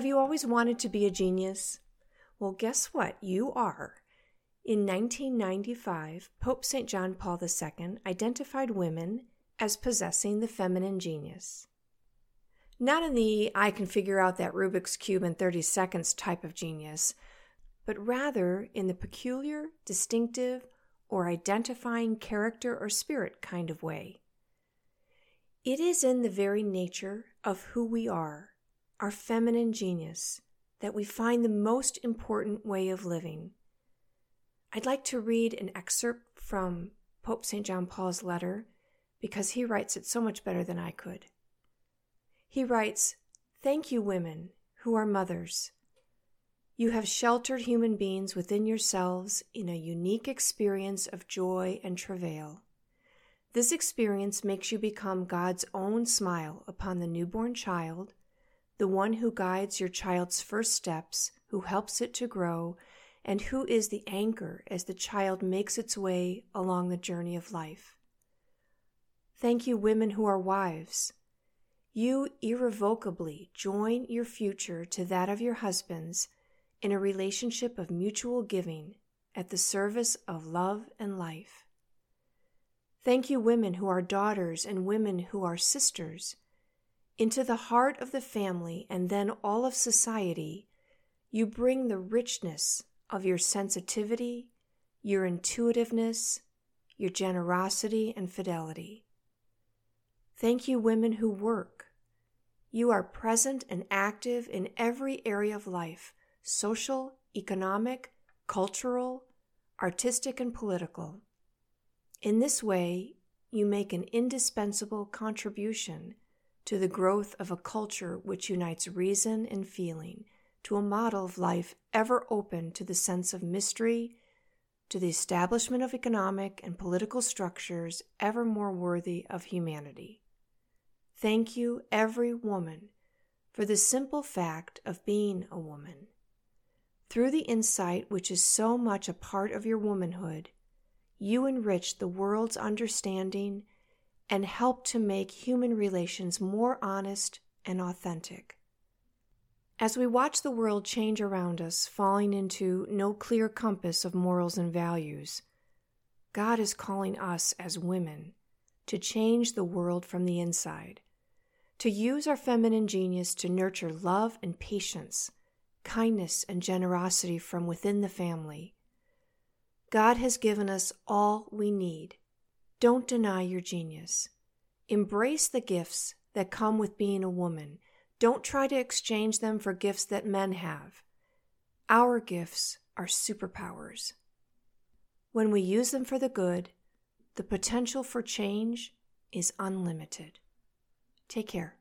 Have you always wanted to be a genius? Well, guess what? You are. In 1995, Pope St. John Paul II identified women as possessing the feminine genius. Not in the I can figure out that Rubik's Cube in 30 seconds type of genius, but rather in the peculiar, distinctive, or identifying character or spirit kind of way. It is in the very nature of who we are our feminine genius, that we find the most important way of living. I'd like to read an excerpt from Pope St. John Paul's letter because he writes it so much better than I could. He writes, Thank you, women who are mothers. You have sheltered human beings within yourselves in a unique experience of joy and travail. This experience makes you become God's own smile upon the newborn child the one who guides your child's first steps, who helps it to grow, and who is the anchor as the child makes its way along the journey of life. Thank you, women who are wives. You irrevocably join your future to that of your husbands in a relationship of mutual giving at the service of love and life. Thank you, women who are daughters and women who are sisters into the heart of the family and then all of society, you bring the richness of your sensitivity, your intuitiveness, your generosity, and fidelity. Thank you, women who work. You are present and active in every area of life social, economic, cultural, artistic, and political. In this way, you make an indispensable contribution to the growth of a culture which unites reason and feeling, to a model of life ever open to the sense of mystery, to the establishment of economic and political structures ever more worthy of humanity. Thank you, every woman, for the simple fact of being a woman. Through the insight which is so much a part of your womanhood, you enrich the world's understanding and help to make human relations more honest and authentic. As we watch the world change around us, falling into no clear compass of morals and values, God is calling us as women to change the world from the inside, to use our feminine genius to nurture love and patience, kindness and generosity from within the family. God has given us all we need don't deny your genius. Embrace the gifts that come with being a woman. Don't try to exchange them for gifts that men have. Our gifts are superpowers. When we use them for the good, the potential for change is unlimited. Take care.